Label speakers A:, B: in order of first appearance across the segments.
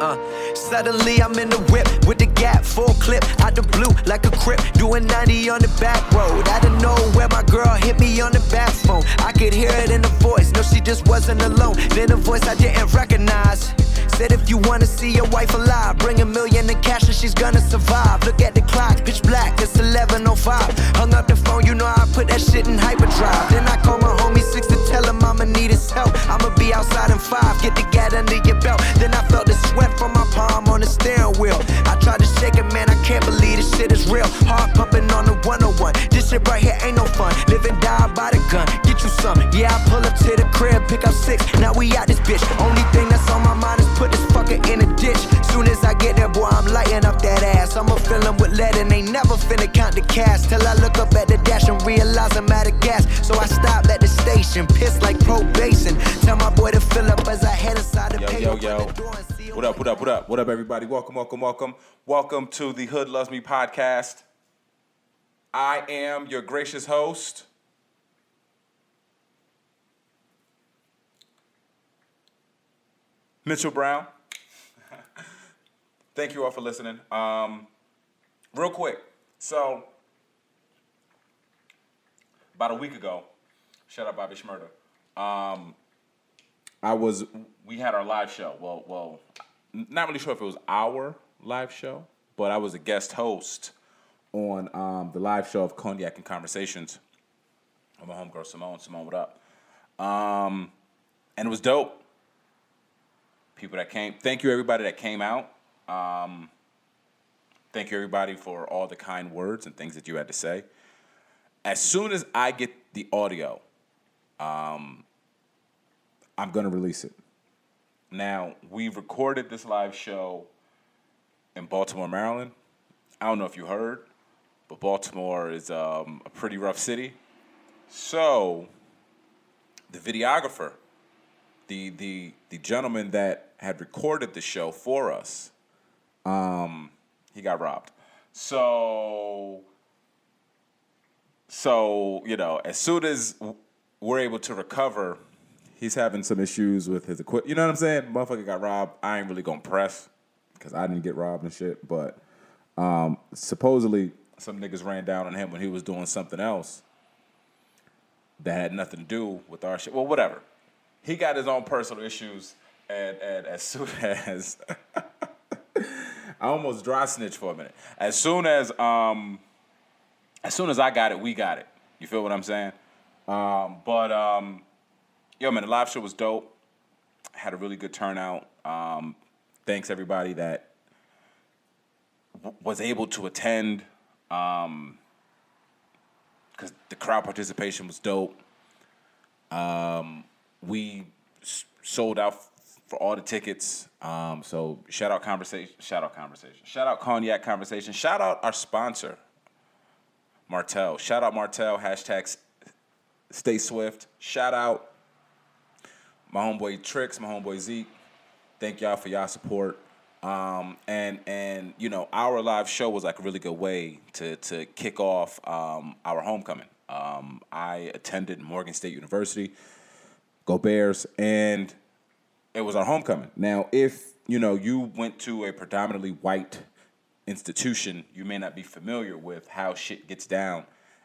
A: Uh, suddenly I'm in the whip with the gap, full clip, out the blue like a crip, doing 90 on the back road. I don't know where my girl hit me on the back phone. I could hear it in the voice, no, she just wasn't alone. Then a voice I didn't recognize. Said if you wanna see your wife alive, bring a million in cash and she's gonna survive. Look at the clock, pitch black, it's 11.05. Hung up the phone, you know I put that shit in hyperdrive. Then I call my homie tell him I'ma need his help. I'ma be outside in five, get the gat under your belt. Then I felt the sweat from my palm on the steering wheel. I tried to shake it, man, I can't believe this shit is real. Heart pumping on the 101. This shit right here ain't no fun. Live and die by the gun. Get you some. Yeah, I pull up to the crib, pick up six. Now we out this bitch. Only thing that's on my mind is put this fucker in a ditch. Soon as I get there, boy, I'm lighting up that ass. I'ma fill him with lead and ain't never finna count the cash. Till I look up at the dash and realize I'm out of gas. So I stop at the station, piss like probation. Tell my boy to fill up as I head inside the
B: Yo,
A: pay
B: yo, yo.
A: the door and see
B: What up, what up, what up? What up, everybody? Welcome, welcome, welcome. Welcome to the Hood Loves Me podcast. I am your gracious host. Mitchell Brown. Thank you all for listening. Um, real quick, so about a week ago, shout out Bobby Shmurda. Um, I was we had our live show. Well, well, not really sure if it was our live show, but I was a guest host on um, the live show of Cognac and Conversations with my homegirl Simone. Simone, what up? Um, and it was dope. People that came. Thank you everybody that came out. Um, thank you everybody for all the kind words and things that you had to say. As soon as I get the audio, um, I'm gonna release it. Now we recorded this live show in Baltimore, Maryland. I don't know if you heard, but Baltimore is um, a pretty rough city. So the videographer, the the the gentleman that had recorded the show for us, um, he got robbed. So so you know, as soon as we're able to recover, he's having some issues with his equipment. You know what I'm saying? Motherfucker got robbed. I ain't really gonna press because I didn't get robbed and shit. But um, supposedly some niggas ran down on him when he was doing something else that had nothing to do with our shit. Well, whatever. He got his own personal issues, and and as soon as I almost dry snitched for a minute. As soon as um as soon as I got it, we got it. You feel what I'm saying? Um, but um, yo, man, the live show was dope. Had a really good turnout. Um, thanks everybody that was able to attend. Um, because the crowd participation was dope. Um, we sold out for all the tickets. Um, so shout out conversation, shout out conversation, shout out cognac conversation, shout out our sponsor, Martell. Shout out Martell. Hashtags Stay Swift. Shout out my homeboy Tricks, my homeboy Zeke. Thank y'all for y'all support. Um, and and you know our live show was like a really good way to to kick off um, our homecoming. Um, I attended Morgan State University. Go Bears! And it was our homecoming. Now, if you know you went to a predominantly white institution, you may not be familiar with how shit gets down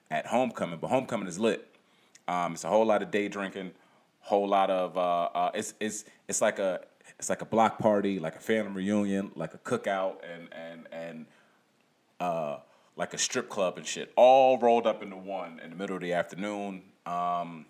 B: at homecoming. But homecoming is lit. Um, it's a whole lot of day drinking, whole lot of uh, uh, it's it's it's like a it's like a block party, like a family reunion, like a cookout, and and and uh, like a strip club and shit, all rolled up into one in the middle of the afternoon. Um,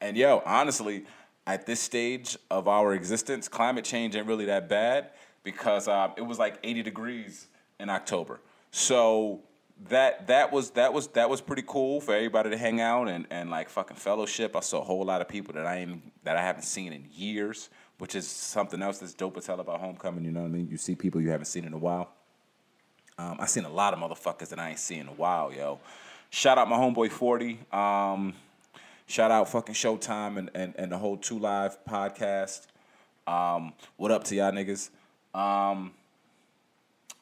B: and yo, honestly, at this stage of our existence, climate change ain't really that bad because um, it was like 80 degrees in October. So that that was that was that was pretty cool for everybody to hang out and, and like fucking fellowship. I saw a whole lot of people that I ain't, that I haven't seen in years, which is something else that's dope as hell about homecoming. You know what I mean? You see people you haven't seen in a while. Um, I seen a lot of motherfuckers that I ain't seen in a while, yo. Shout out my homeboy 40. Um, shout out fucking Showtime and, and, and the whole Two Live podcast. Um, what up to y'all niggas? Um,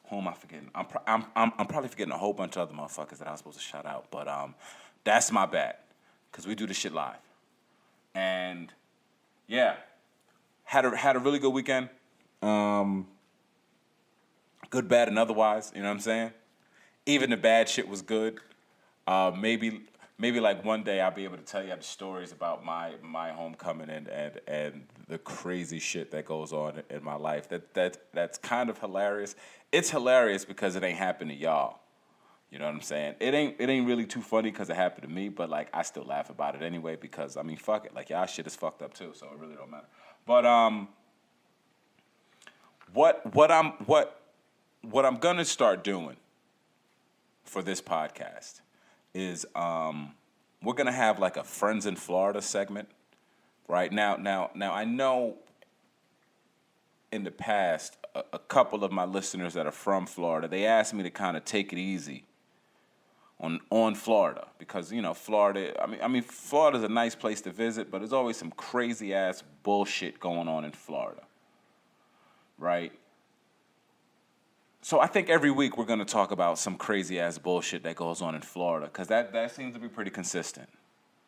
B: who am I forgetting? I'm, pro- I'm, I'm, I'm probably forgetting a whole bunch of other motherfuckers that I was supposed to shout out, but um, that's my bad because we do this shit live. And yeah, had a, had a really good weekend. Um, good, bad, and otherwise. You know what I'm saying? Even the bad shit was good. Uh, maybe maybe like one day I'll be able to tell you the stories about my my homecoming and and and the crazy shit that goes on in my life. That that that's kind of hilarious. It's hilarious because it ain't happened to y'all. You know what I'm saying? It ain't it ain't really too funny because it happened to me, but like I still laugh about it anyway because I mean fuck it, like y'all shit is fucked up too, so it really don't matter. But um, what what I'm what what I'm gonna start doing for this podcast is um, we're gonna have like a friends in Florida segment, right now. Now now I know in the past a, a couple of my listeners that are from Florida they asked me to kind of take it easy on on Florida because you know Florida. I mean, I mean Florida's a nice place to visit, but there's always some crazy ass bullshit going on in Florida, right? So I think every week we're going to talk about some crazy ass bullshit that goes on in Florida because that that seems to be pretty consistent.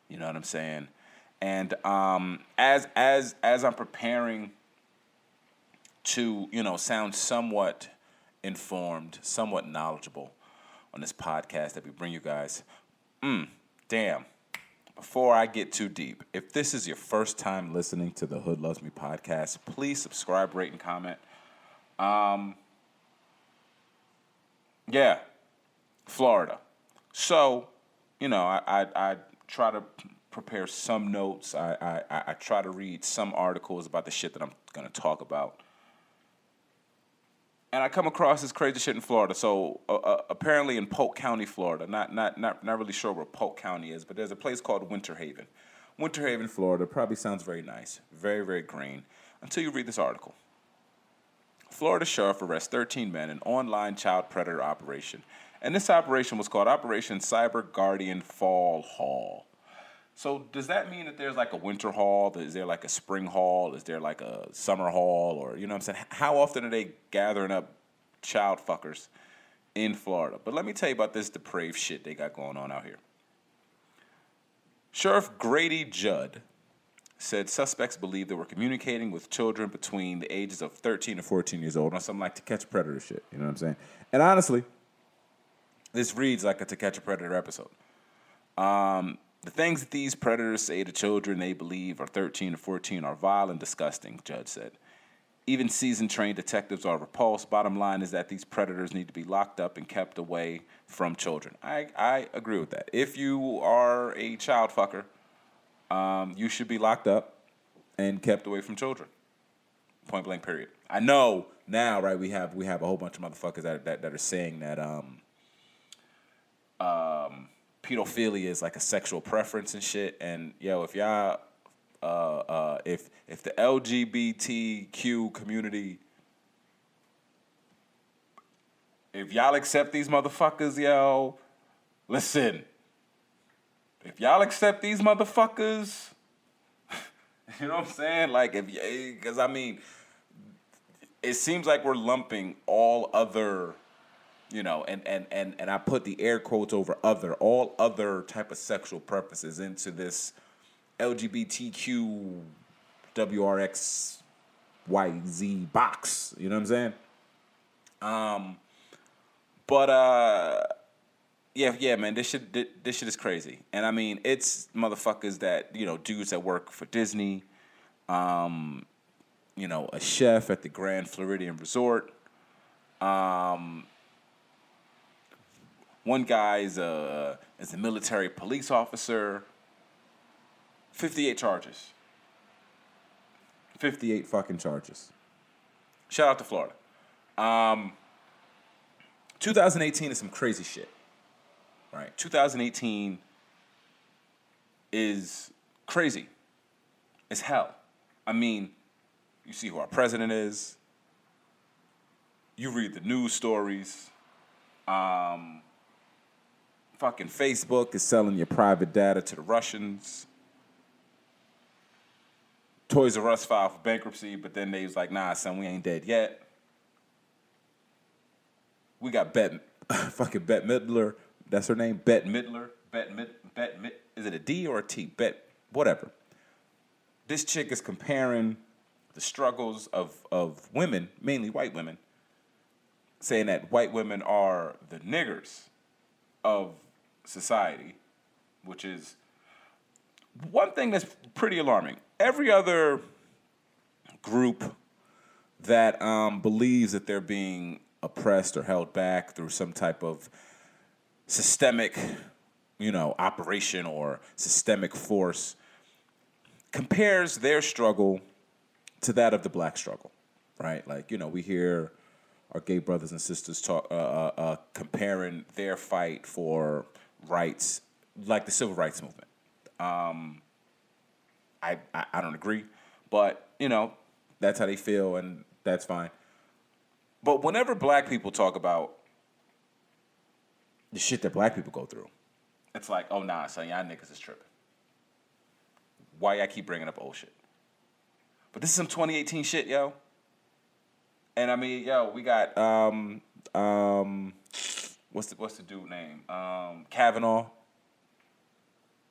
B: You know what I'm saying? And um, as as as I'm preparing to you know sound somewhat informed, somewhat knowledgeable on this podcast that we bring you guys. Mm, damn. Before I get too deep, if this is your first time listening to the Hood Loves Me podcast, please subscribe, rate, and comment. Um, yeah, Florida. So, you know, I, I, I try to prepare some notes. I, I, I try to read some articles about the shit that I'm going to talk about and I come across this crazy shit in Florida. So uh, uh, apparently in Polk County, Florida, not not not not really sure where Polk County is, but there's a place called Winter Haven. Winter Haven, Florida, probably sounds very nice, very very green, until you read this article. Florida sheriff arrests 13 men in online child predator operation, and this operation was called Operation Cyber Guardian Fall Haul. So does that mean that there's like a winter haul? Is there like a spring haul? Is there like a summer haul? Or you know what I'm saying? How often are they gathering up child fuckers in Florida? But let me tell you about this depraved shit they got going on out here. Sheriff Grady Judd said suspects believe they were communicating with children between the ages of 13 and 14 years old on something like to catch a predator shit. You know what I'm saying? And honestly, this reads like a to catch a predator episode. Um, the things that these predators say to children they believe are 13 or 14 are vile and disgusting, Judd said. Even seasoned trained detectives are repulsed. Bottom line is that these predators need to be locked up and kept away from children. I, I agree with that. If you are a child fucker, um, you should be locked up and kept away from children. Point blank, period. I know now, right? We have we have a whole bunch of motherfuckers that that, that are saying that um, um, pedophilia is like a sexual preference and shit. And yo, if y'all, uh, uh, if if the LGBTQ community, if y'all accept these motherfuckers, yo, listen. If y'all accept these motherfuckers, you know what I'm saying? Like if because I mean, it seems like we're lumping all other you know, and, and, and, and I put the air quotes over other, all other type of sexual purposes into this LGBTQ WRX YZ box. You know what I'm saying? Um, but uh, yeah, yeah, man, this shit, this shit is crazy. And I mean, it's motherfuckers that you know, dudes that work for Disney, um, you know, a chef at the Grand Floridian Resort, um, one guy is a is a military police officer. Fifty eight charges. Fifty eight fucking charges. Shout out to Florida. Um, 2018 is some crazy shit. Right? 2018 is crazy. It's hell. I mean, you see who our president is. You read the news stories. Um, Fucking Facebook is selling your private data to the Russians. Toys R Us filed for bankruptcy, but then they was like, nah, son, we ain't dead yet. We got Bet, fucking Bette Midler. That's her name, Bette Midler. Bette Mid, Bette Mid, is it a D or a T? Bet, whatever. This chick is comparing the struggles of, of women, mainly white women, saying that white women are the niggers of society, which is one thing that's pretty alarming. Every other group that um, believes that they're being oppressed or held back through some type of systemic, you know, operation or systemic force compares their struggle to that of the black struggle, right? Like, you know, we hear our gay brothers and sisters talk, uh, uh, uh, comparing their fight for rights, like the civil rights movement. Um, I, I, I don't agree, but you know, that's how they feel, and that's fine. But whenever black people talk about the shit that black people go through, it's like, oh nah, son, y'all niggas is tripping. Why y'all keep bringing up old shit? But this is some 2018 shit, yo. And I mean, yo, we got um um what's the what's the dude name? Um Kavanaugh.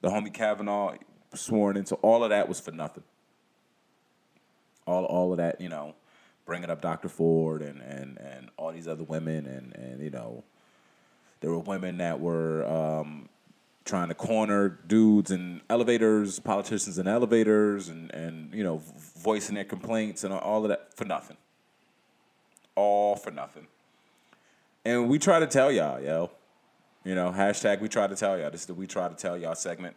B: The homie Kavanaugh sworn into all of that was for nothing. All all of that, you know, bringing up Dr. Ford and and and all these other women and and you know there were women that were um, trying to corner dudes in elevators, politicians in elevators, and and you know voicing their complaints and all of that for nothing. All for nothing. And we try to tell y'all, yo, you know, hashtag we try to tell y'all. This is the we try to tell y'all segment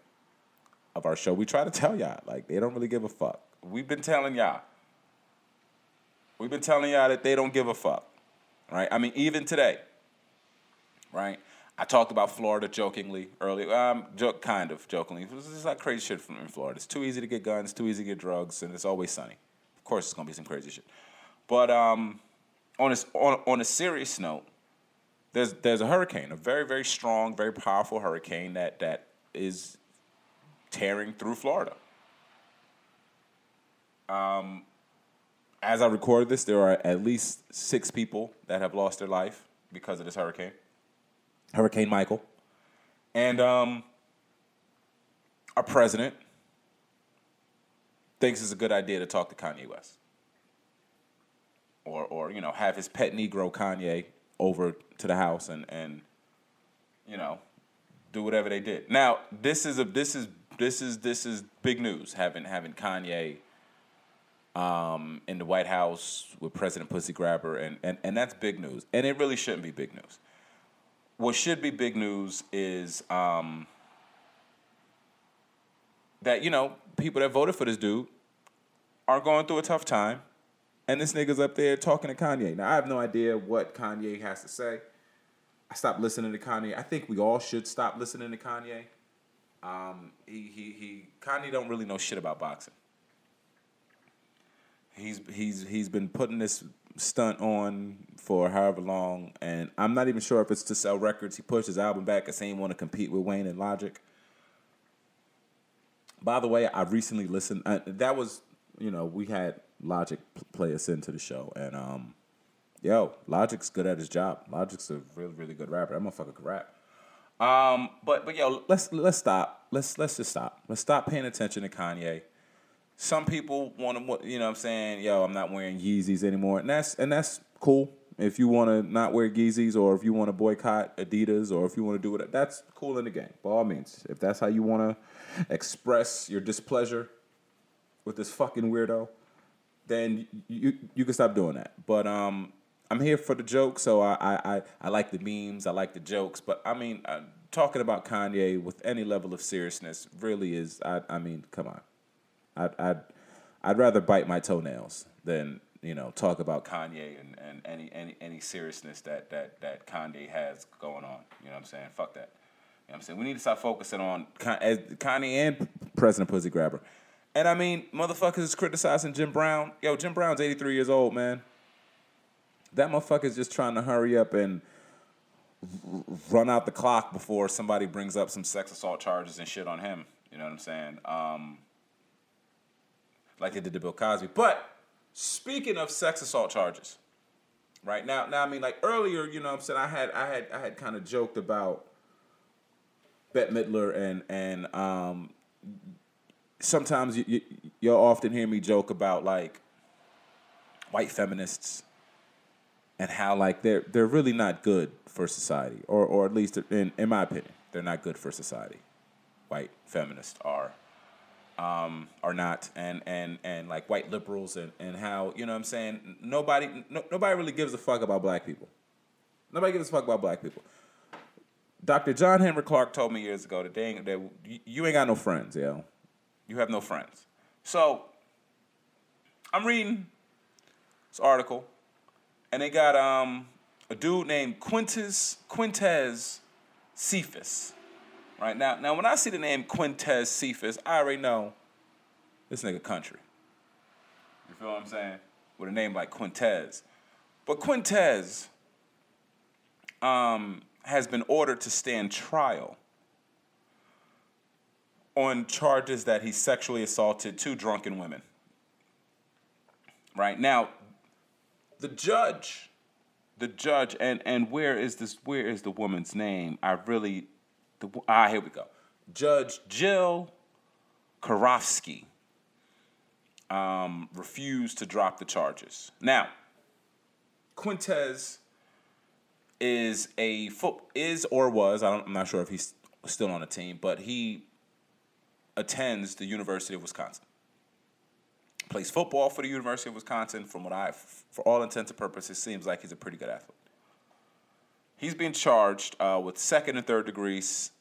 B: of our show. We try to tell y'all, like they don't really give a fuck. We've been telling y'all. We've been telling y'all that they don't give a fuck, right? I mean, even today, right? I talked about Florida jokingly earlier, um, joke, kind of jokingly. It's just like crazy shit from in Florida. It's too easy to get guns, too easy to get drugs, and it's always sunny. Of course, it's gonna be some crazy shit. But um, on a, on, on a serious note, there's there's a hurricane, a very very strong, very powerful hurricane that that is tearing through Florida. Um, as I recorded this, there are at least six people that have lost their life because of this hurricane, Hurricane Michael, and um, our president thinks it's a good idea to talk to Kanye West, or or you know have his pet Negro Kanye over to the house and and you know do whatever they did. Now this is a this is this is this is big news having having Kanye um, in the White House with President Pussy Grabber, and, and, and that's big news. And it really shouldn't be big news. What should be big news is um, that, you know, people that voted for this dude are going through a tough time. And this nigga's up there talking to Kanye. Now, I have no idea what Kanye has to say. I stopped listening to Kanye. I think we all should stop listening to Kanye. Um, he, he, he, Kanye don't really know shit about boxing. He's he's he's been putting this stunt on for however long, and I'm not even sure if it's to sell records. He pushed his album back because he didn't want to compete with Wayne and Logic. By the way, I recently listened. Uh, that was you know we had Logic play us into the show, and um, yo, Logic's good at his job. Logic's a really really good rapper. That motherfucker can rap. Um, but but yo, let's let's stop. Let's let's just stop. Let's stop paying attention to Kanye some people want to, you know what I'm saying, yo, I'm not wearing Yeezys anymore. And that's and that's cool. If you want to not wear Yeezys or if you want to boycott Adidas or if you want to do it, that's cool in the game. By all means. If that's how you want to express your displeasure with this fucking weirdo, then you you can stop doing that. But um I'm here for the joke, so I I, I, like the memes, I like the jokes, but I mean, uh, talking about Kanye with any level of seriousness really is, I I mean, come on. I'd, I'd, I'd rather bite my toenails than you know talk about Kanye and, and any any any seriousness that that that Kanye has going on. You know what I'm saying? Fuck that. You know what I'm saying? We need to start focusing on Kanye and President Pussy Grabber. And I mean, motherfuckers is criticizing Jim Brown. Yo, Jim Brown's 83 years old, man. That motherfucker's just trying to hurry up and run out the clock before somebody brings up some sex assault charges and shit on him. You know what I'm saying? Um, like they did to Bill Cosby. But speaking of sex assault charges, right now, now I mean, like earlier, you know, what I'm saying I had, I had, I had kind of joked about Bette Midler and and um, sometimes you, you you'll often hear me joke about like white feminists and how like they're they're really not good for society, or or at least in in my opinion, they're not good for society. White feminists are um, are not, and and and like white liberals, and and how you know what I'm saying nobody no, nobody really gives a fuck about black people. Nobody gives a fuck about black people. Dr. John Henrik Clarke told me years ago that, they that you ain't got no friends, yo. You have no friends. So I'm reading this article, and they got um, a dude named Quintus Quintez Cephas. Right now, now when I see the name Quintez Cephas, I already know this nigga country. You feel what I'm saying? With a name like Quintez. But Quintez um, has been ordered to stand trial on charges that he sexually assaulted two drunken women. Right now, the judge, the judge, and and where is this? Where is the woman's name? I really, the ah here we go. Judge Jill Karofsky um, refused to drop the charges. Now, Quintez is a foot is or was I am not sure if he's still on the team, but he attends the University of Wisconsin. Plays football for the University of Wisconsin. From what I, for all intents and purposes, seems like he's a pretty good athlete. He's being charged uh, with second and third degrees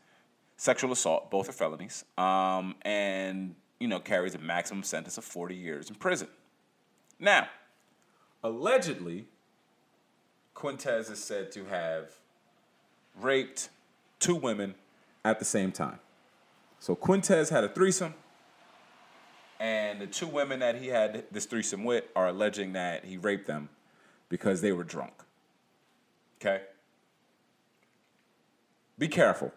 B: sexual assault, both are felonies, um, and you know carries a maximum sentence of 40 years in prison. Now, allegedly, Quintez is said to have raped two women at the same time. So Quintez had a threesome, and the two women that he had this threesome with are alleging that he raped them because they were drunk. Okay? Be careful,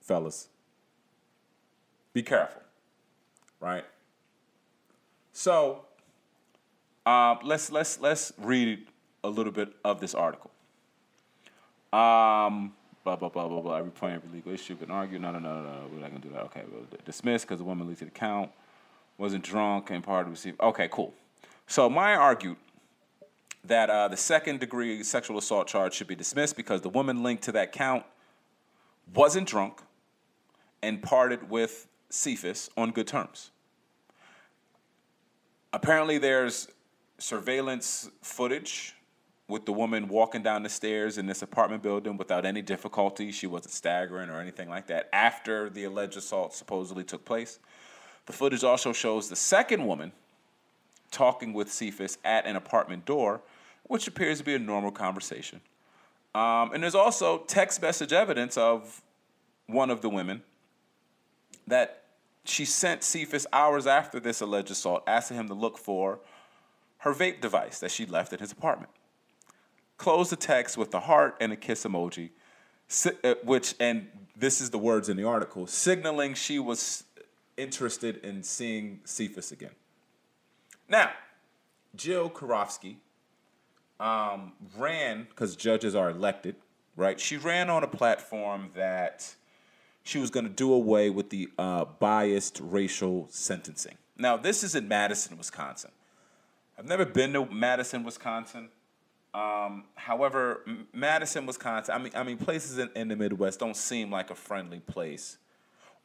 B: fellas. Be careful, right? So, uh, let's let's let's read a little bit of this article. Um, blah blah blah blah blah. Every point, every legal issue can argue. No, no, no, no, no. We're not gonna do that. Okay, well, dismissed because the woman leaked the account, wasn't drunk, and part of receive. Okay, cool. So Maya argued that uh, the second degree sexual assault charge should be dismissed because the woman linked to that count wasn't drunk and parted with Cephas on good terms. Apparently, there's surveillance footage with the woman walking down the stairs in this apartment building without any difficulty. She wasn't staggering or anything like that after the alleged assault supposedly took place. The footage also shows the second woman talking with Cephas at an apartment door, which appears to be a normal conversation. Um, and there's also text message evidence of one of the women that she sent Cephas hours after this alleged assault, asking him to look for her vape device that she left in his apartment close the text with the heart and a kiss emoji, uh, which, and this is the words in the article, signaling she was interested in seeing Cephas again. Now, Jill Karofsky um, ran, because judges are elected, right? She ran on a platform that she was going to do away with the uh, biased racial sentencing. Now, this is in Madison, Wisconsin. I've never been to Madison, Wisconsin. Um, however, Madison, Wisconsin, I mean, I mean, places in, in the Midwest don't seem like a friendly place,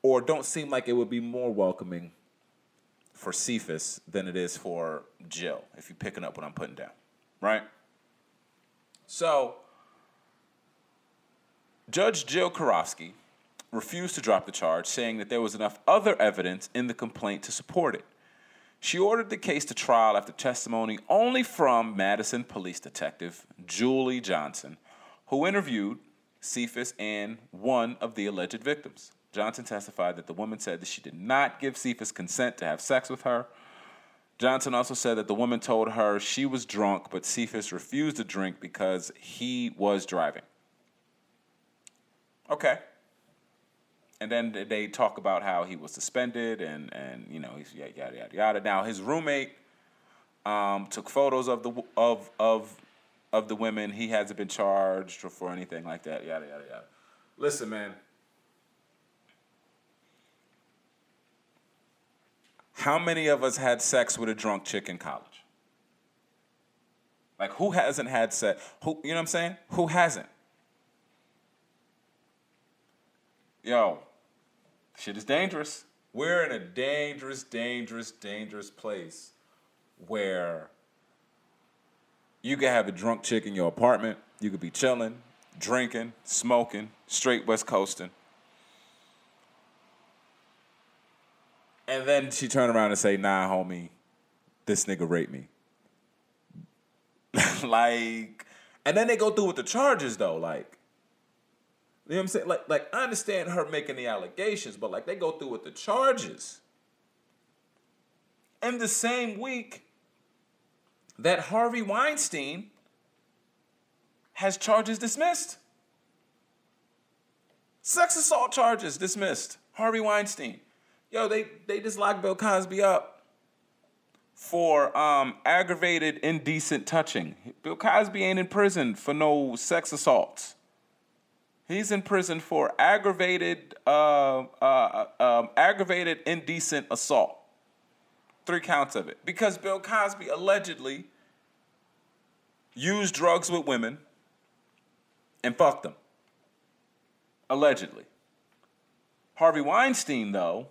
B: or don't seem like it would be more welcoming for Cephas than it is for Jill. If you're picking up what I'm putting down, right? So, Judge Jill Karofsky refused to drop the charge, saying that there was enough other evidence in the complaint to support it. She ordered the case to trial after testimony only from Madison police detective Julie Johnson, who interviewed Cephas and one of the alleged victims. Johnson testified that the woman said that she did not give Cephas consent to have sex with her. Johnson also said that the woman told her she was drunk, but Cephas refused to drink because he was driving. Okay and then they talk about how he was suspended and and you know he's yada yada yada yada. Now his roommate um, took photos of the of of of the women. He hasn't been charged for anything like that. Yada yada yada. Listen, man. How many of us had sex with a drunk chick in college? Like who hasn't had sex? Who you know what I'm saying? Who hasn't? Yo, shit is dangerous. We're in a dangerous, dangerous, dangerous place where you could have a drunk chick in your apartment. You could be chilling, drinking, smoking, straight West Coasting. And then she turn around and say, nah, homie, this nigga raped me. like, and then they go through with the charges though, like, you know what I'm saying? Like, like I understand her making the allegations, but like they go through with the charges. In the same week that Harvey Weinstein has charges dismissed. Sex assault charges dismissed. Harvey Weinstein. Yo, they they just locked Bill Cosby up for um, aggravated indecent touching. Bill Cosby ain't in prison for no sex assaults. He's in prison for aggravated uh, uh, um, aggravated indecent assault. Three counts of it because Bill Cosby allegedly used drugs with women and fucked them. Allegedly. Harvey Weinstein, though,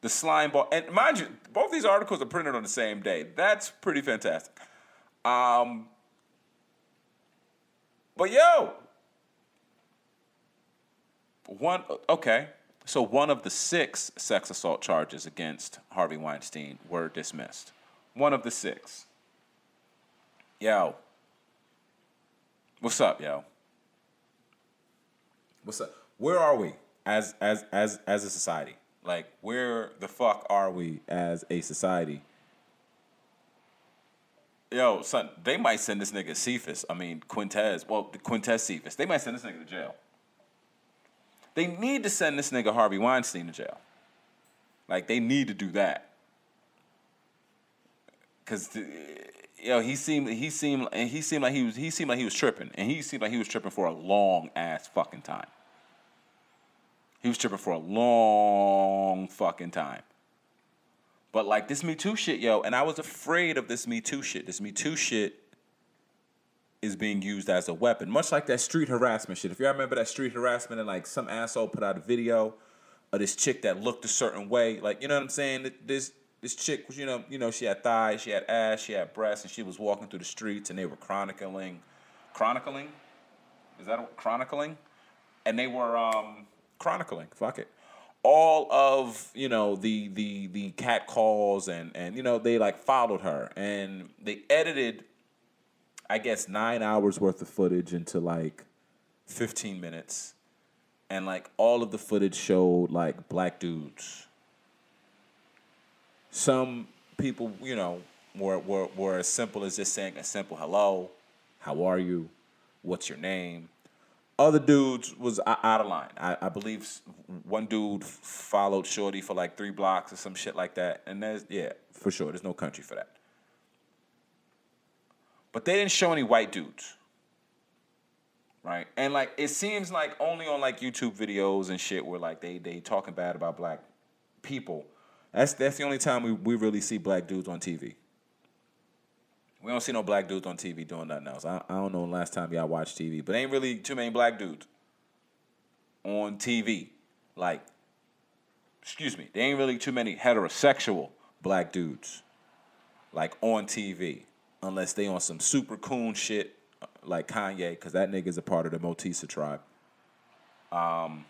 B: the slime ball, and mind you, both these articles are printed on the same day. That's pretty fantastic. Um, but yo, one okay. So one of the six sex assault charges against Harvey Weinstein were dismissed. One of the six. Yo. What's up, yo? What's up? Where are we as as as as a society? Like, where the fuck are we as a society? Yo, son, they might send this nigga Cephas. I mean, Quintez. Well, Quintez Cephas. They might send this nigga to jail. They need to send this nigga Harvey Weinstein to jail. Like, they need to do that. Cause, uh, yo, he seemed he seemed and he seemed like he was he seemed like he was tripping, and he seemed like he was tripping for a long ass fucking time. He was tripping for a long fucking time. But like this Me Too shit, yo, and I was afraid of this Me Too shit. This Me Too shit is being used as a weapon, much like that street harassment shit. If y'all remember that street harassment and like some asshole put out a video of this chick that looked a certain way, like you know what I'm saying? This this chick was, you know, you know, she had thighs, she had ass, she had breasts, and she was walking through the streets, and they were chronicling, chronicling, is that a, chronicling? And they were um chronicling. Fuck it. All of you know the the the cat calls and and you know they like followed her and they edited, I guess nine hours worth of footage into like fifteen minutes, and like all of the footage showed like black dudes. Some people, you know, were were were as simple as just saying a simple hello, how are you, what's your name, other dudes was out of line. I, I believe one dude followed Shorty for like three blocks or some shit like that. And there's yeah, for sure, there's no country for that. But they didn't show any white dudes. Right? And like it seems like only on like YouTube videos and shit where like they they talking bad about black people. That's that's the only time we, we really see black dudes on TV. We don't see no black dudes on TV doing nothing else. I, I don't know the last time y'all watched TV, but ain't really too many black dudes on TV. Like, excuse me, there ain't really too many heterosexual black dudes like on TV, unless they on some super coon shit like Kanye, because that nigga's a part of the Motisa tribe. Um,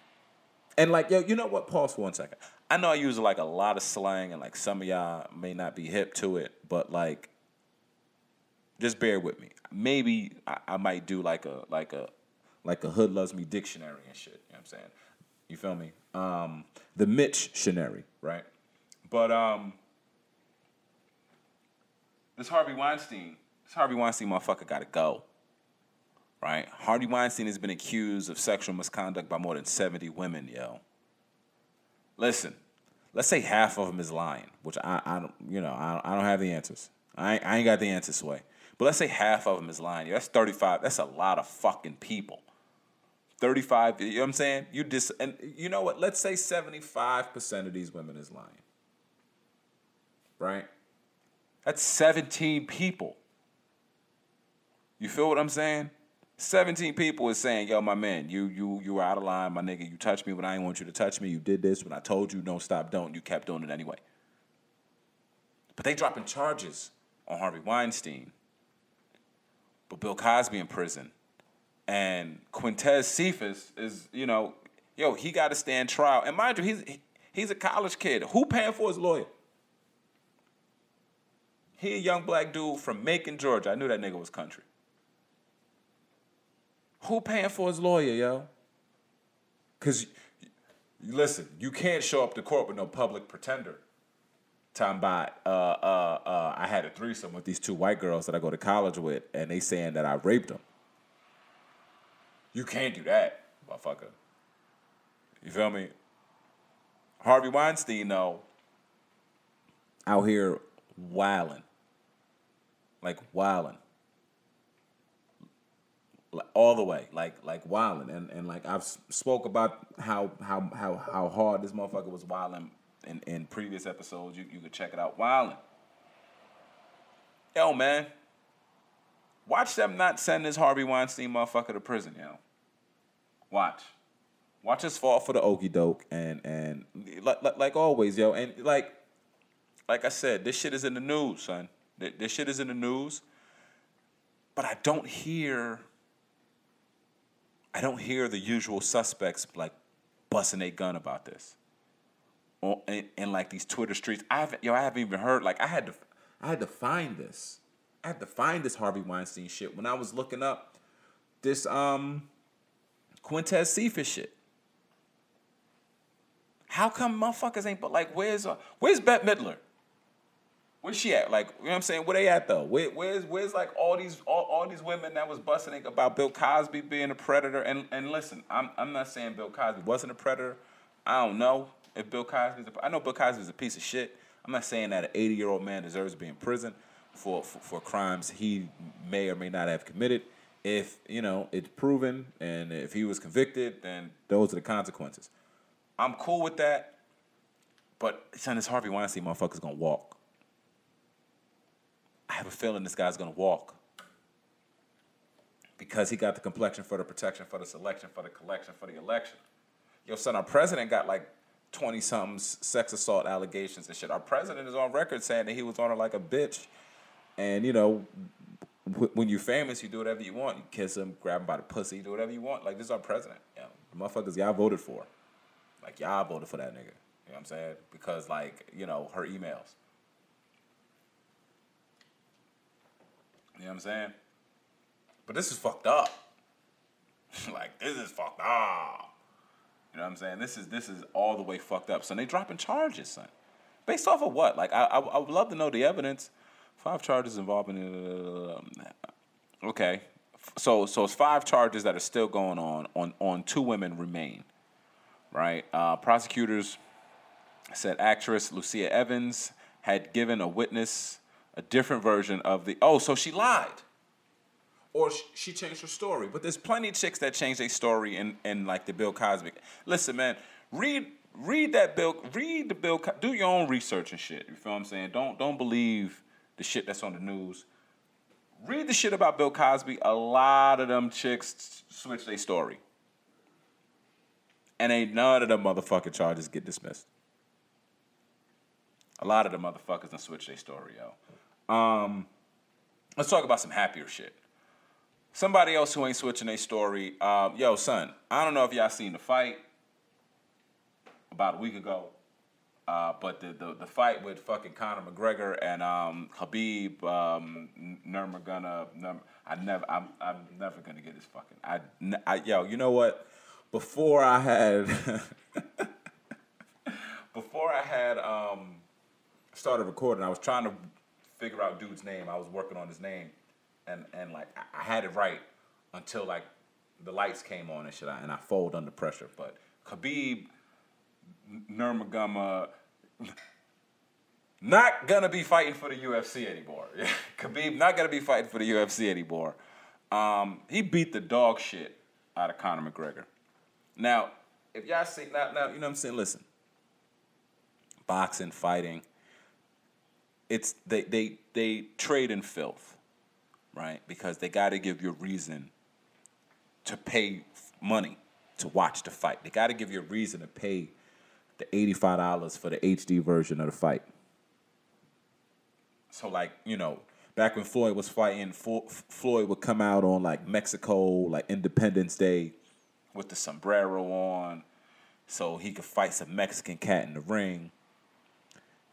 B: and like, yo, you know what? Pause for one second. I know I use like a lot of slang, and like some of y'all may not be hip to it, but like just bear with me. Maybe I, I, might do like a like a like a hood loves me dictionary and shit. You know what I'm saying? You feel me? Um, the Mitch dictionary, right? But um, this Harvey Weinstein, this Harvey Weinstein motherfucker got to go. Right? Harvey Weinstein has been accused of sexual misconduct by more than 70 women, yo. Listen, let's say half of them is lying, which I, I don't, you know, I, I don't have the answers. I, I ain't got the answers, Sway. But let's say half of them is lying. That's 35. That's a lot of fucking people. 35, you know what I'm saying? You just, and you know what? Let's say 75% of these women is lying. Right? That's 17 people. You feel what I'm saying? 17 people is saying, yo, my man, you you you were out of line, my nigga. You touched me when I didn't want you to touch me. You did this when I told you don't stop, don't. You kept doing it anyway. But they dropping charges on Harvey Weinstein. But Bill Cosby in prison. And Quintez Cephas is, you know, yo, he got to stand trial. And mind you, he's he's a college kid. Who paying for his lawyer? He a young black dude from Macon, Georgia. I knew that nigga was country. Who paying for his lawyer, yo? Cause listen, you can't show up to court with no public pretender. Talking about uh, uh, uh, I had a threesome with these two white girls that I go to college with, and they saying that I raped them. You can't do that, motherfucker. You feel me? Harvey Weinstein, though, out here wilding. Like wilding. All the way, like like wilding, and and like I've spoke about how how how how hard this motherfucker was wilding in, in previous episodes. You you could check it out. Wilding. Yo, man. Watch them not send this Harvey Weinstein motherfucker to prison, yo. Watch. Watch us fall for the okey doke and and like, like always, yo. And like like I said, this shit is in the news, son. This shit is in the news. But I don't hear I don't hear the usual suspects like busting a gun about this. In, in like these Twitter streets. I haven't yo, I haven't even heard like I had to I had to find this. I had to find this Harvey Weinstein shit when I was looking up this um Quintez Cephas shit. How come motherfuckers ain't but like where's uh, where's Bette Midler? Where's she at? Like, you know what I'm saying? Where they at though? Where, where's where's like all these all, all these women that was busting about Bill Cosby being a predator? And and listen, I'm I'm not saying Bill Cosby wasn't a predator. I don't know if Bill Cosby's a, I know Bill Cosby's a piece of shit. I'm not saying that an 80 year old man deserves to be in prison for, for, for crimes he may or may not have committed. If you know it's proven and if he was convicted, then those are the consequences. I'm cool with that. But son, this Harvey Weinstein motherfucker's gonna walk. I have a feeling this guy's gonna walk. Because he got the complexion for the protection, for the selection, for the collection, for the election. Yo, son, our president got like 20 something sex assault allegations and shit. Our president is on record saying that he was on her like a bitch. And, you know, when you're famous, you do whatever you want. You kiss him, grab him by the pussy, do whatever you want. Like, this is our president. You know, motherfuckers y'all voted for. Like, y'all voted for that nigga. You know what I'm saying? Because, like, you know, her emails. You know what I'm saying? But this is fucked up. like this is fucked up. You know what I'm saying? This is this is all the way fucked up. So they dropping charges, son. Based off of what? Like I I, I would love to know the evidence. Five charges involving. Uh, okay, so so it's five charges that are still going on on on two women remain. Right. Uh, prosecutors said actress Lucia Evans had given a witness a different version of the oh so she lied or she changed her story. But there's plenty of chicks that change their story in, in like the bill cosby. Listen man read read that bill read the bill do your own research and shit you feel what i'm saying? Don't don't believe the shit that's on the news. Read the shit about bill cosby. A lot of them chicks switch their story. And ain't none of the motherfucking charges get dismissed. A lot of the motherfuckers done switch their story, yo. Um, let's talk about some happier shit. Somebody else who ain't switching their story. Um, yo, son, I don't know if y'all seen the fight about a week ago, uh, but the, the, the fight with fucking Conor McGregor and um, Khabib um, Nurmagomedov. Nurm, I never, I'm, I'm never gonna get this fucking. I, I, yo, you know what? Before I had, before I had um, started recording, I was trying to figure out dude's name. I was working on his name, and and like I had it right until like the lights came on and shit, and I fold under pressure. But Khabib Nurmagomedov not gonna be fighting for the UFC anymore. Khabib not gonna be fighting for the UFC anymore. Um, he beat the dog shit out of Conor McGregor. Now, if y'all see now, now you know what I'm saying. Listen, boxing, fighting, it's they they they trade in filth. Right? Because they got to give you a reason to pay money to watch the fight. They got to give you a reason to pay the $85 for the HD version of the fight. So, like, you know, back when Floyd was fighting, Floyd would come out on like Mexico, like Independence Day with the sombrero on so he could fight some Mexican cat in the ring.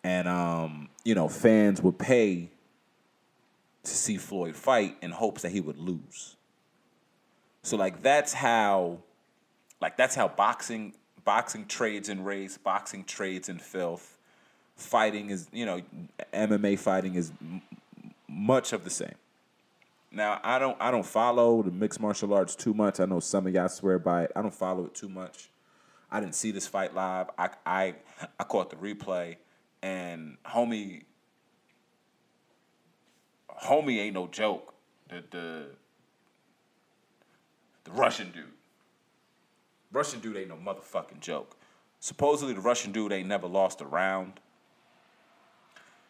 B: And, um, you know, fans would pay to see Floyd fight in hopes that he would lose. So, like, that's how, like, that's how boxing boxing trades in race, boxing trades in filth. Fighting is, you know, MMA fighting is m- much of the same. Now, I don't I don't follow the mixed martial arts too much. I know some of y'all swear by it. I don't follow it too much. I didn't see this fight live. I I I caught the replay and homie homie ain't no joke. The the the Russian dude. Russian dude ain't no motherfucking joke. Supposedly the Russian dude ain't never lost a round.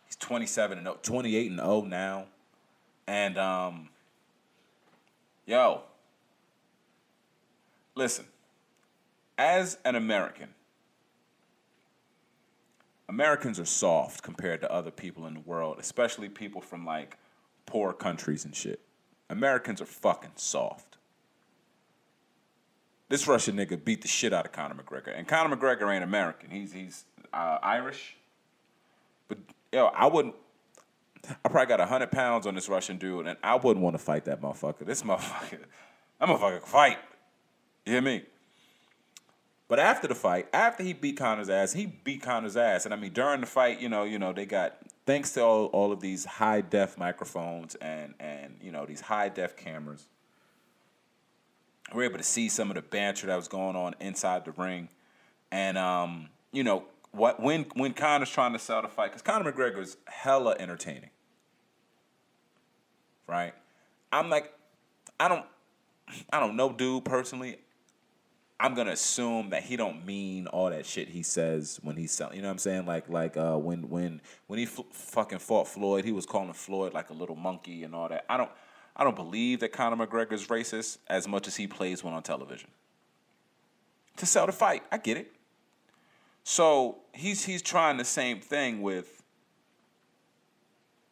B: He's 27 and 0, 28 and 0 now. And um yo, listen. As an American, Americans are soft compared to other people in the world, especially people from like poor countries and shit. Americans are fucking soft this Russian nigga beat the shit out of Conor McGregor, and Conor McGregor ain't American. He's he's uh, Irish. But yo, I wouldn't. I probably got hundred pounds on this Russian dude, and I wouldn't want to fight that motherfucker. This motherfucker, that motherfucker can fight. You hear me? But after the fight, after he beat Conor's ass, he beat Conor's ass, and I mean during the fight, you know, you know they got thanks to all, all of these high def microphones and and you know these high def cameras we are able to see some of the banter that was going on inside the ring, and um, you know what when when Conor's trying to sell the fight because Conor McGregor is hella entertaining, right? I'm like, I don't, I don't know, dude. Personally, I'm gonna assume that he don't mean all that shit he says when he's selling. You know what I'm saying? Like like uh, when when when he fucking fought Floyd, he was calling Floyd like a little monkey and all that. I don't. I don't believe that Conor McGregor's racist as much as he plays one on television. To sell the fight, I get it. So he's he's trying the same thing with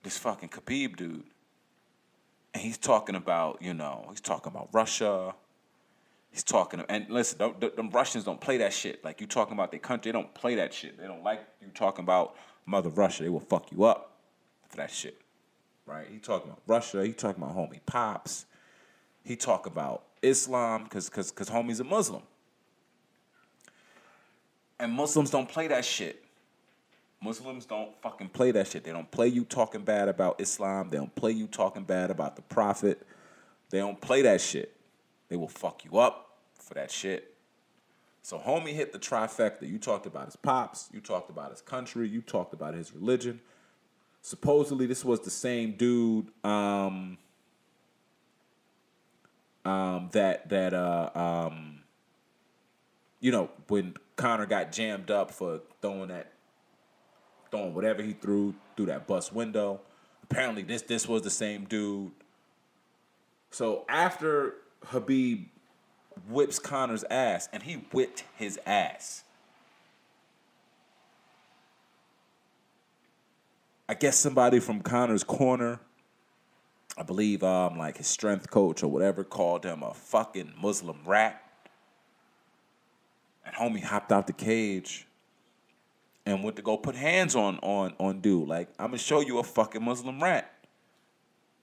B: this fucking Khabib dude. And he's talking about, you know, he's talking about Russia. He's talking, and listen, the, the, the Russians don't play that shit. Like you talking about their country, they don't play that shit. They don't like you talking about Mother Russia. They will fuck you up for that shit right? He talking about Russia. He talking about homie pops. He talk about Islam because because because homie's a Muslim. And Muslims don't play that shit. Muslims don't fucking play that shit. They don't play you talking bad about Islam. They don't play you talking bad about the Prophet. They don't play that shit. They will fuck you up for that shit. So homie hit the trifecta. You talked about his pops. You talked about his country. You talked about his religion supposedly this was the same dude um, um, that that uh, um, you know when Conor got jammed up for throwing that throwing whatever he threw through that bus window. Apparently this this was the same dude. So after Khabib whips Conor's ass, and he whipped his ass. I guess somebody from Conor's corner, I believe um like his strength coach or whatever called him a fucking Muslim rat. And homie hopped out the cage and went to go put hands on on on dude. Like, I'm gonna show you a fucking Muslim rat.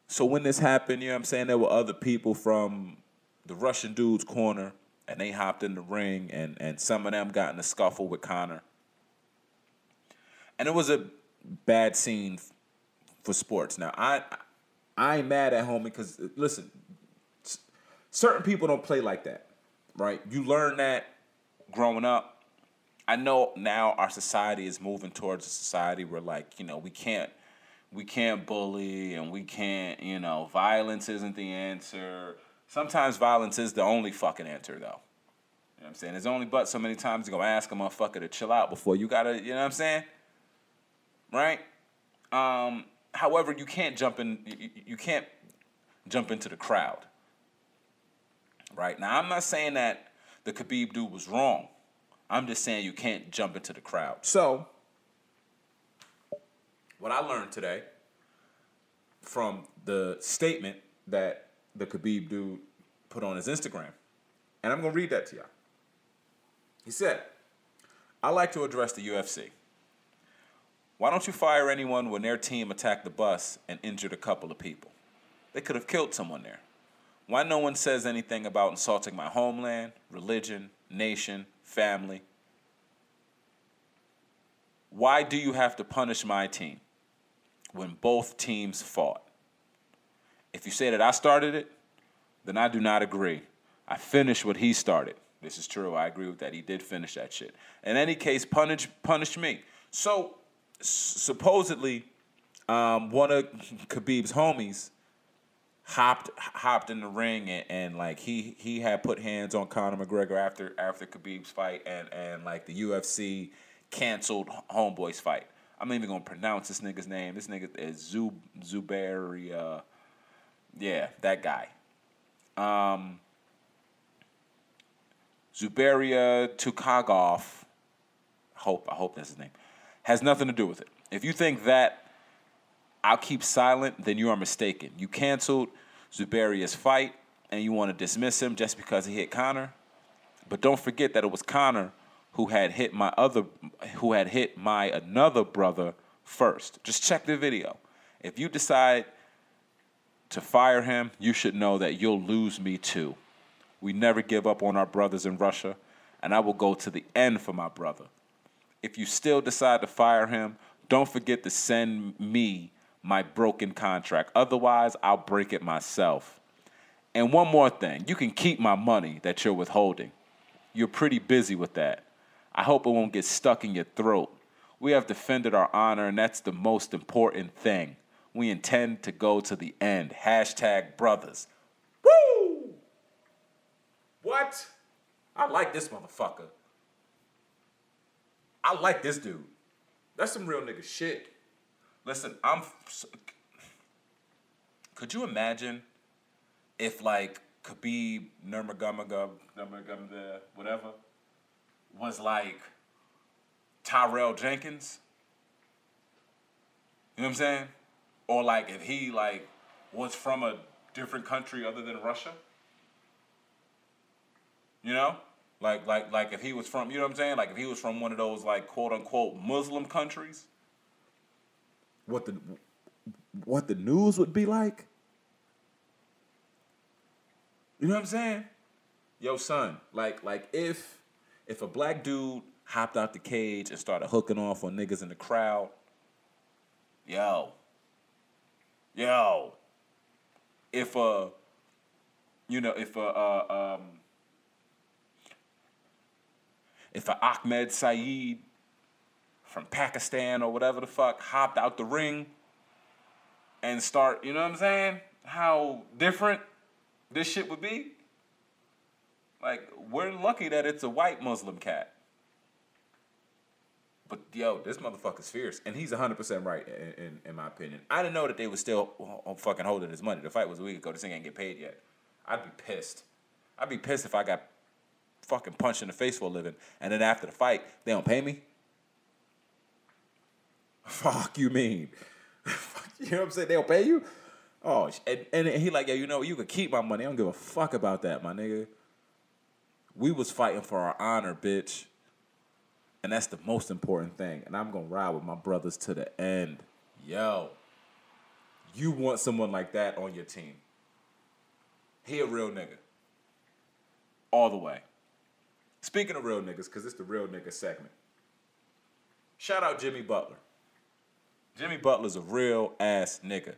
B: So when this happened, you know what I'm saying, there were other people from the Russian dude's corner and they hopped in the ring and and some of them got in a scuffle with Conor. And it was a bad scene for sports. Now, I I ain't mad at homie because uh, listen, certain people don't play like that, right? You learn that growing up. I know now our society is moving towards a society where like you know we can't we can't bully and we can't you know violence isn't the answer. Sometimes violence is the only fucking answer though. You know what I'm saying? There's only but so many times you're gonna ask a motherfucker to chill out before you gotta, you know what I'm saying? right? Um, however, you can't jump in. You, you can't jump into the crowd. Right now, I'm not saying that the Khabib dude was wrong. I'm just saying you can't jump into the crowd. So, what I learned today from the statement that the Khabib dude put on his Instagram, and I'm gonna read that to y'all. He said, I like to address the UFC. Why don't you fire anyone when their team attacked the bus and injured a couple of people? They could have killed someone there. Why no one says anything about insulting my homeland, religion, nation, family? Why do you have to punish my team when both teams fought? If you say that I started it, then I do not agree. I finished what he started. This is true. I agree with that. He did finish that shit. In any case, punish punish me. So supposedly, um, one of Khabib's homies hopped hopped in the ring and, and like he he had put hands on Conor McGregor after after Khabib's fight and and like the UFC canceled Homeboy's fight. I'm not even gonna pronounce this nigga's name. This nigga is Zub Zuberi. Yeah, that guy. Um, Zubaira Tukhugov. Hope I hope that's his name. Has nothing to do with it. If you think that I'll keep silent, then you are mistaken. You canceled Zubaira's fight and you want to dismiss him just because he hit Conor. But don't forget that it was Conor who had hit my other who had hit my another brother first. Just check the video. If you decide to fire him, you should know that you'll lose me too. We never give up on our brothers in Russia, and I will go to the end for my brother. If you still decide to fire him, don't forget to send me my broken contract. Otherwise, I'll break it myself. And one more thing you can keep my money that you're withholding. You're pretty busy with that. I hope it won't get stuck in your throat. We have defended our honor, and that's the most important thing. We intend to go to the end. Hashtag brothers. Woo! What? I like this motherfucker. I like this dude. That's some real nigga shit. Listen, I'm. Could you imagine if like Khabib Nurmagomedov, Nurmagomedov, whatever, was like Tyrell Jenkins? You know what I'm saying? Or like if he like was from a different country other than Russia? You know? Like like like if he was from, you know what I'm saying? Like if he was from one of those like quote unquote Muslim countries. What the what the news would be like? You know what I'm saying? Yo, son, like like if if a black dude hopped out the cage and started hooking off on niggas in the crowd, yo, yo, if a, you know, if a, uh, um, if a Ahmed Saeed from Pakistan or whatever the fuck hopped out the ring and start, you know what I'm saying? How different this shit would be. Like, we're lucky that it's a white Muslim cat. But yo, this motherfucker's fierce, and he's 100% right in, in, in my opinion. I didn't know that they were still uh, uh, fucking holding his money. The fight was a week ago. This thing ain't get paid yet. I'd be pissed. I'd be pissed if I got fucking punched in the face for a living, and then after the fight, they don't pay me. Fuck you mean? you know what I'm saying? They don't pay you? Oh, and, and he like, yeah, you know, you can keep my money. I don't give a fuck about that, my nigga. We was fighting for our honor, bitch. And that's the most important thing. And I'm gonna ride with my brothers to the end. Yo, you want someone like that on your team. He a real nigga. All the way. Speaking of real niggas, because it's the real nigga segment. Shout out Jimmy Butler. Jimmy Butler's a real ass nigga.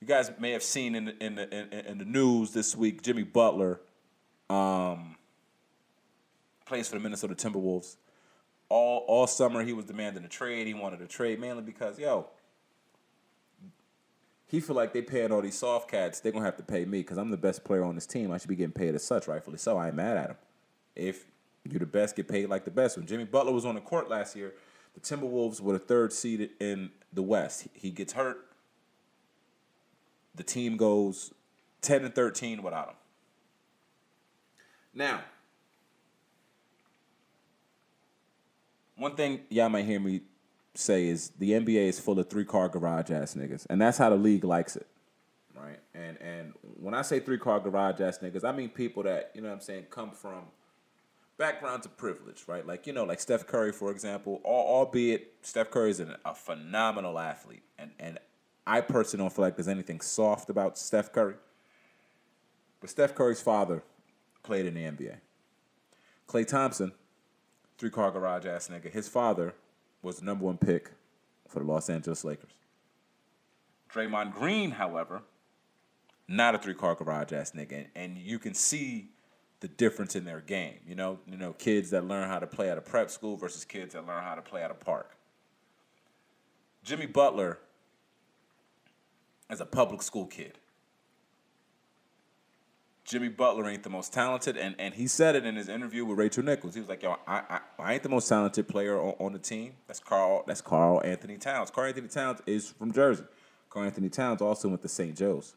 B: You guys may have seen in the in the in, in the news this week, Jimmy Butler um, plays for the Minnesota Timberwolves all all summer he was demanding a trade. He wanted a trade mainly because yo, he feel like they paying all these soft cats. They're gonna have to pay me because I'm the best player on this team. I should be getting paid as such, rightfully so. I ain't mad at him. If you're the best, get paid like the best. When Jimmy Butler was on the court last year, the Timberwolves were the third seed in the West. He gets hurt. the team goes 10 and 13 without him. Now, one thing y'all might hear me say is the NBA is full of three car garage ass niggas, and that's how the league likes it, right? And and when I say three car garage ass niggas, I mean people that you know what I'm saying come from backgrounds of privilege, right? Like you know, like Steph Curry, for example. Albeit Steph Curry is a phenomenal athlete, and and I personally don't feel like there's anything soft about Steph Curry. But Steph Curry's father played in the NBA. Klay Thompson, three car garage ass nigga. His father was the number one pick for the Los Angeles Lakers. Draymond Green, however, not a three car garage ass nigga, and you can see the difference in their game. You know, you know, kids that learn how to play at a prep school versus kids that learn how to play at a park. Jimmy Butler is a public school kid. Jimmy Butler ain't the most talented, and, and he said it in his interview with Rachel Nichols. He was like, "Yo, I, I, I ain't the most talented player on, on the team. That's Karl. That's Karl Anthony Towns. Karl Anthony Towns is from Jersey. Karl Anthony Towns also went to St. Joe's.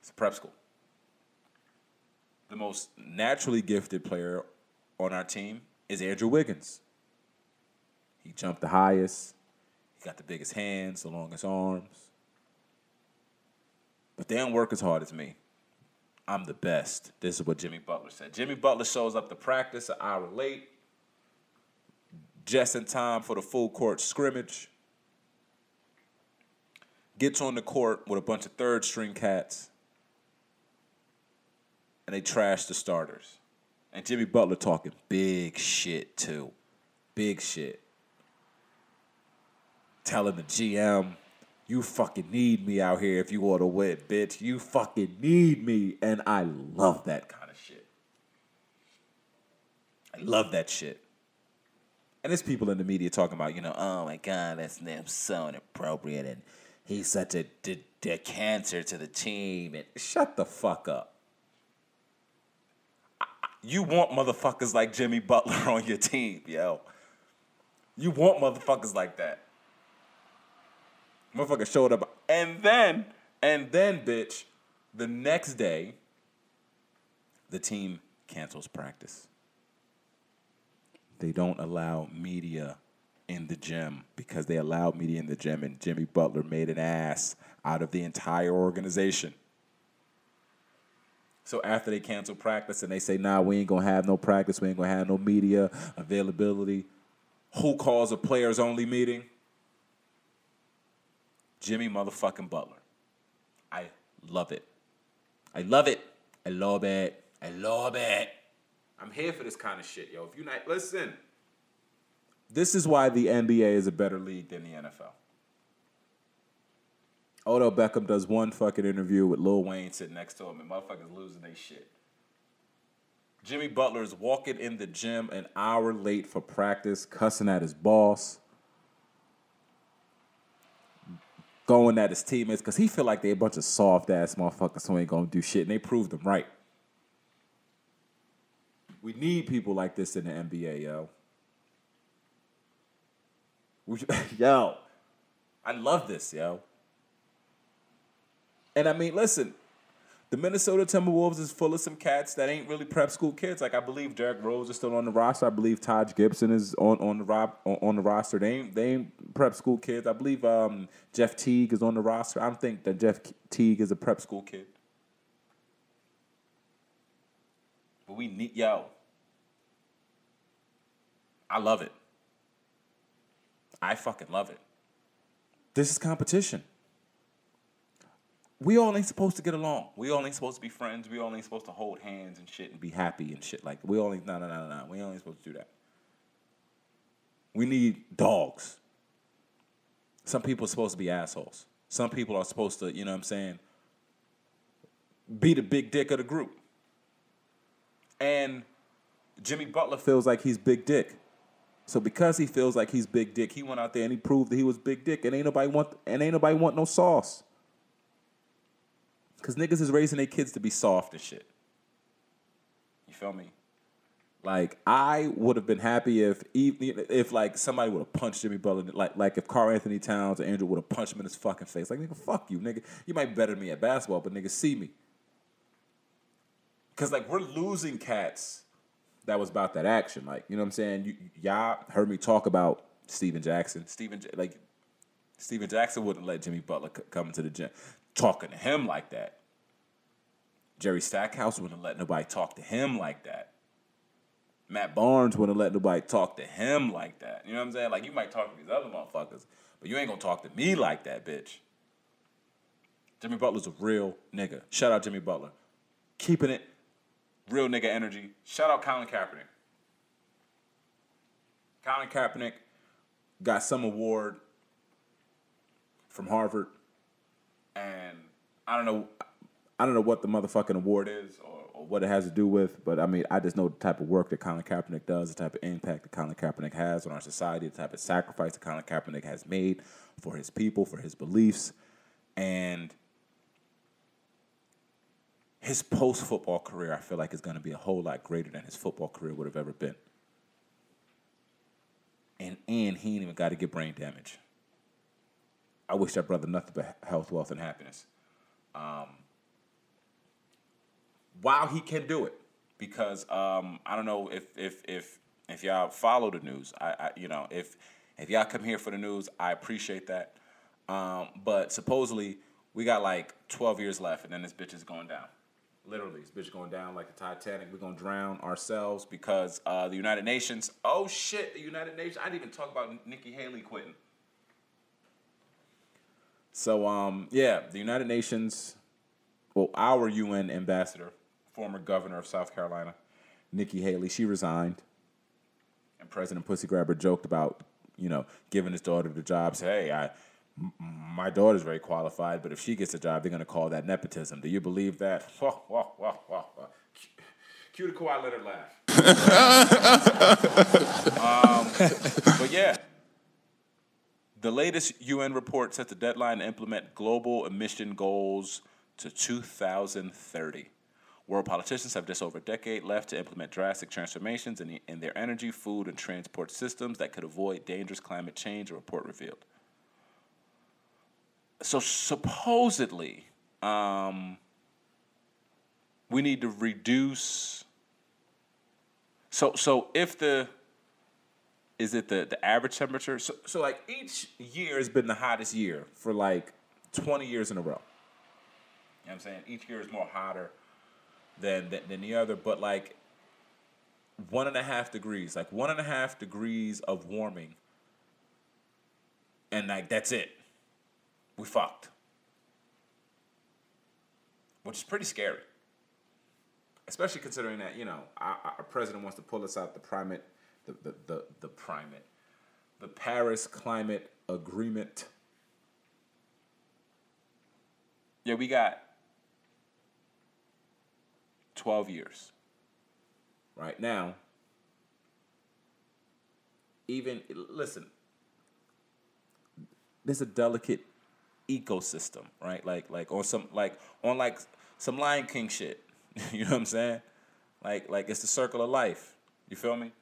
B: It's a prep school the most naturally gifted player on our team is Andrew Wiggins. He jumped the highest. He got the biggest hands, the longest arms. But they don't work as hard as me. I'm the best. This is what Jimmy Butler said. Jimmy Butler shows up to practice an hour late, just in time for the full court scrimmage. Gets on the court with a bunch of third string cats and they trashed the starters. And Jimmy Butler talking big shit too. Big shit. Telling the GM, you fucking need me out here if you want to win, bitch. You fucking need me. And I love that kind of shit. I love that shit. And there's people in the media talking about, you know, oh my God, that's so inappropriate. And he's such a, d- d- cancer to the team. And shut the fuck up you want motherfuckers like Jimmy Butler on your team, yo. You want motherfuckers like that. Motherfucker showed up. And then, and then, bitch, the next day, the team cancels practice. They don't allow media in the gym because they allowed media in the gym, and Jimmy Butler made an ass out of the entire organization. So after they cancel practice and they say, nah, we ain't gonna have no practice, we ain't gonna have no media availability. Who calls a players only meeting? Jimmy motherfucking Butler. I love it. I love it. I love it. I love it. I'm here for this kind of shit, yo. If you not listen, this is why the NBA is a better league than the NFL. Odell Beckham does one fucking interview with Lil Wayne sitting next to him, and motherfuckers losing their shit. Jimmy Butler is walking in the gym an hour late for practice, cussing at his boss, going at his teammates because he feel like they a bunch of soft ass motherfuckers who ain't gonna do shit, and they proved them right. We need people like this in the NBA, yo. We, yo, I love this, yo. And I mean, listen, the Minnesota Timberwolves is full of some cats that ain't really prep school kids. Like I believe Derrick Rose is still on the roster. I believe Taj Gibson is on on the rob, on, on, the roster. They ain't they ain't prep school kids. I believe um, Jeff Teague is on the roster. I don't think that Jeff Teague is a prep school kid. But we need yo. I love it. I fucking love it. This is competition we all ain't supposed to get along. We all ain't supposed to be friends. We all ain't supposed to hold hands and shit and be happy and shit. Like we all ain't no no no no. We all ain't supposed to do that. We need dogs. Some people are supposed to be assholes. Some people are supposed to, you know what I'm saying, be the big dick of the group. And Jimmy Butler feels like he's big dick. So because he feels like he's big dick, he went out there and he proved that he was big dick. And ain't nobody want and ain't nobody want no sauce. Cause niggas is raising their kids to be soft and shit. You feel me? Like I would have been happy if even if like somebody would have punched Jimmy Butler, like like if Karl Anthony Towns or Andrew would have punched him in his fucking face. Like nigga, fuck you, nigga. You might be better than me at basketball, but nigga, see me. Cause like we're losing cats that was about that action. Like you know what I'm saying. You, y'all heard me talk about Stephen Jackson. Stephen like Stephen Jackson wouldn't let Jimmy Butler c- come into the gym talking to him like that. Jerry Stackhouse wouldn't let nobody talk to him like that. Matt Barnes wouldn't let nobody talk to him like that. You know what I'm saying? Like you might talk to these other motherfuckers, but you ain't gonna talk to me like that, bitch. Jimmy Butler's a real nigga. Shout out Jimmy Butler. Keeping it real nigga energy. Shout out Colin Kaepernick. Colin Kaepernick got some award from Harvard, and I don't know, I don't know what the motherfucking award is or, or what it has to do with, but I mean, I just know the type of work that Colin Kaepernick does, the type of impact that Colin Kaepernick has on our society, the type of sacrifice that Colin Kaepernick has made for his people, for his beliefs, and his post football career, I feel like, is going to be a whole lot greater than his football career would have ever been. And and he ain't even got to get brain damage. I wish that brother nothing but health, wealth, and happiness. Um, while he can do it, because um, I don't know if if if if y'all follow the news, I, I you know if if y'all come here for the news, I appreciate that. Um, but supposedly we got like twelve years left, and then this bitch is going down. Literally, this bitch is going down like the Titanic. We're gonna drown ourselves because uh, the United Nations. Oh shit, the United Nations. I didn't even talk about Nikki Haley quitting. So um, yeah, the United Nations. Well, our UN ambassador, former governor of South Carolina, Nikki Haley, she resigned. And President Pussy Grabber joked about, you know, giving his daughter the job. Say, hey, I my daughter's very qualified, but if she gets a job, they're going to call that nepotism. Do you believe that? Wah, wah, wah. Cue the Kawhi Leonard laugh. um, but yeah, the latest UN report sets a deadline to implement global emission goals to 2030. World politicians have just over a decade left to implement drastic transformations in, the, in their energy, food, and transport systems that could avoid dangerous climate change, a report revealed so supposedly, um, we need to reduce. So so if the is it the the average temperature? So so like each year has been the hottest year for like twenty years in a row. You know what I'm saying? Each year is more hotter than than, than the other, but like one and a half degrees, like one and a half degrees of warming, and like that's it we fucked. Which is pretty scary. Especially considering that, you know, our, our president wants to pull us out the primate, the, the, the, the primate, the Paris Climate Agreement. Yeah, we got 12 years. Right now, even, listen, there's a delicate ecosystem, right? Like like on some like on like some Lion King shit. you know what I'm saying? Like like it's the circle of life. You feel me?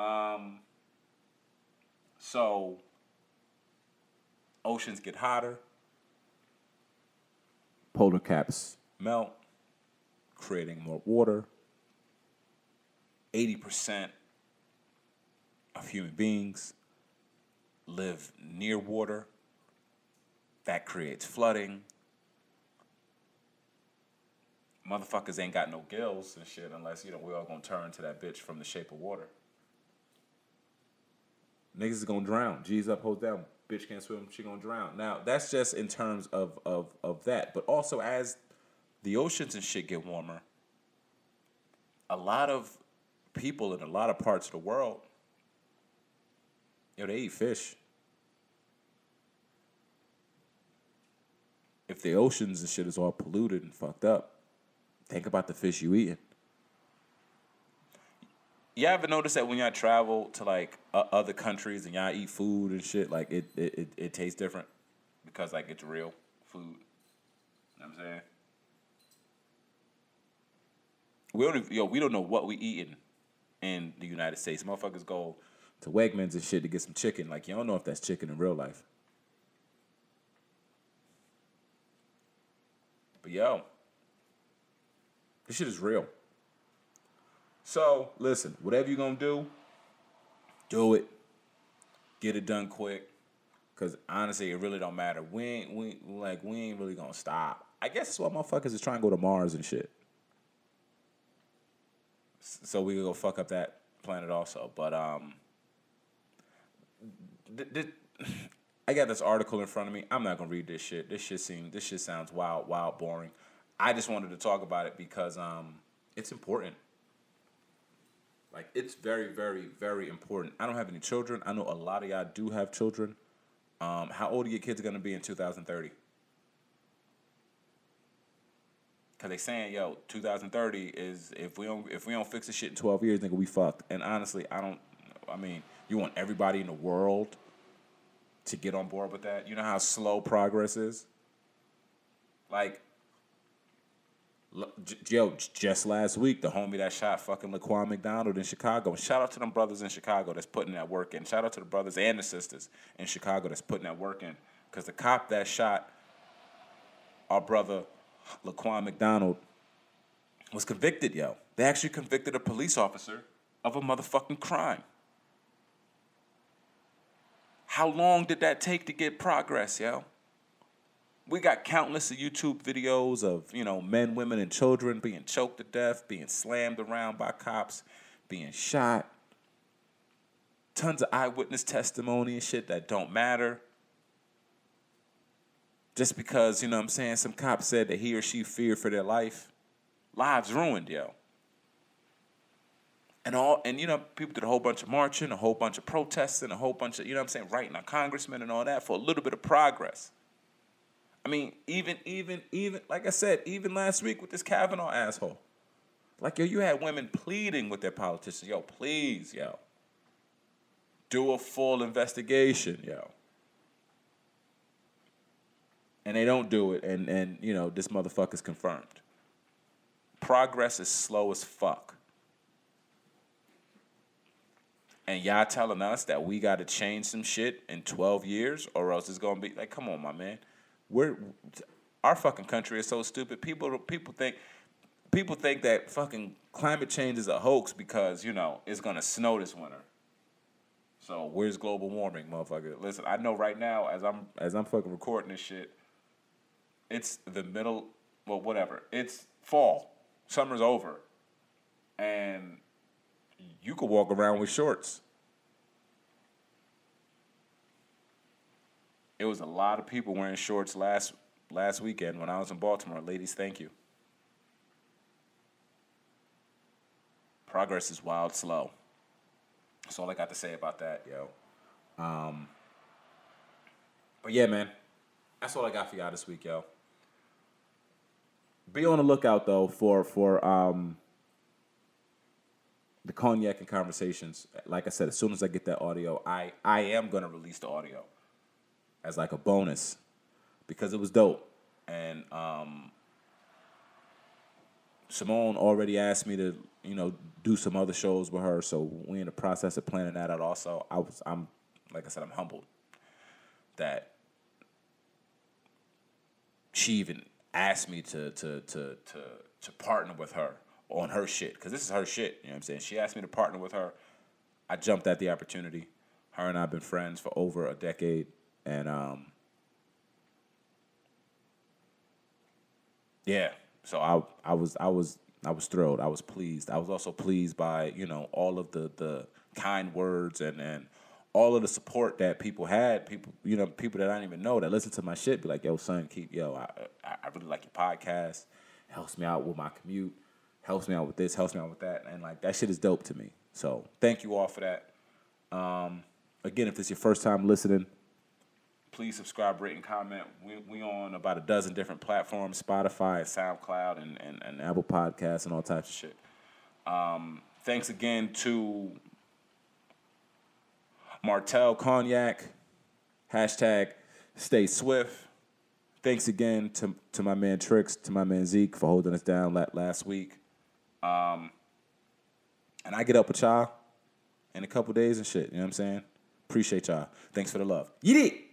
B: Um so oceans get hotter, polar caps melt, creating more water. 80% of human beings live near water that creates flooding. Motherfuckers ain't got no gills and shit unless, you know, we all gonna turn to that bitch from the shape of water. Niggas is gonna drown. G's up, hold down. Bitch can't swim, she gonna drown. Now, that's just in terms of, of, of that. But also as the oceans and shit get warmer, a lot of people in a lot of parts of the world, you know, they eat fish. if the oceans and shit is all polluted and fucked up, think about the fish you eating. Y'all ever notice that when y'all travel to like uh, other countries and y'all eat food and shit, like it, it, it, it tastes different because like it's real food. You know what I'm saying? We don't yo, we don't know what we eating in the United States. Motherfuckers go to Wegmans and shit to get some chicken. Like you don't know if that's chicken in real life. But yo, this shit is real. So listen, whatever you're gonna do, do it. Get it done quick. Cause honestly, it really don't matter. We ain't we like we ain't really gonna stop. I guess that's why motherfuckers is trying to go to Mars and shit. So we can go fuck up that planet also. But um, I got this article in front of me. I'm not gonna read this shit. This shit seems this shit sounds wild, wild, boring. I just wanted to talk about it because um, it's important. Like it's very, very, very important. I don't have any children. I know a lot of y'all do have children. Um, how old are your kids gonna be in 2030? Cause they saying, yo, 2030 is if we don't if we don't fix this shit in 12 years, nigga, we fucked. And honestly, I don't. I mean, you want everybody in the world to get on board with that. You know how slow progress is. Like, yo, just last week, the homie that shot fucking Laquan McDonald in Chicago. Shout out to them brothers in Chicago that's putting that work in. Shout out to the brothers and the sisters in Chicago that's putting that work in. Because the cop that shot our brother Laquan McDonald was convicted, yo. They actually convicted a police officer of a motherfucking crime. How long did that take to get progress, yo? We got countless of YouTube videos of, you know, men, women, and children being choked to death, being slammed around by cops, being shot. Tons of eyewitness testimony and shit that don't matter. Just because, you know what I'm saying, some cop said that he or she feared for their life. Lives ruined, yo. And all and you know, people did a whole bunch of marching, a whole bunch of protesting, a whole bunch of, you know what I'm saying, writing a congressman and all that for a little bit of progress. I mean, even, even, even, like I said, even last week with this Kavanaugh asshole. Like, yo, you had women pleading with their politicians, yo, please, yo, do a full investigation, yo. And they don't do it, and, and you know, this motherfucker's confirmed. Progress is slow as fuck. And y'all telling us that we got to change some shit in 12 years, or else it's to be like, come on, my man we're our fucking country is so stupid. People people think people think that fucking climate change is a hoax because you know it's gonna snow this winter. So where's global warming, motherfucker? Listen, I know right now as I'm as I'm fucking recording this shit, it's the middle. Well, whatever. It's fall. Summer's over, and you could walk around with shorts. It was a lot of people wearing shorts last last weekend when I was in Baltimore. Ladies, thank you. Progress is wild slow. That's all I got to say about that, yo. Um, but yeah, man, that's all I got for y'all this week, yo. Be on the lookout though for for um, the cognac and conversations. Like I said, as soon as I get that audio, I I am gonna release the audio as like a bonus because it was dope. And um, Simone already asked me to, you know, do some other shows with her. So we in the process of planning that out. Also, I was, I'm, like I said, I'm humbled that she even asked me to to to to to partner with her on her shit because this is her shit. You know what I'm saying? She asked me to partner with her. I jumped at the opportunity. Her and I've been friends for over a decade and um, yeah, so I I was I was I was thrilled. I was pleased. I was also pleased by you know all of the the kind words and and all of the support that people had. People you know people that I didn't even know that listen to my shit be like, yo son, keep yo I I really like your podcast. Helps me out with my commute. Helps me out with this. Helps me out with that. And like that shit is dope to me. So thank you all for that. Um, again, if this is your first time listening please subscribe, rate, and comment. We we on about a dozen different platforms: Spotify, SoundCloud, and and, and Apple Podcasts, and all types of shit. Um, thanks again to Martell Cognac. Hashtag Stay Swift. Thanks again to to my man Tricks, to my man Zeke for holding us down last week. Um, And I get up with y'all in a couple days and shit. You know what I'm saying? Appreciate y'all. Thanks for the love. Yeet.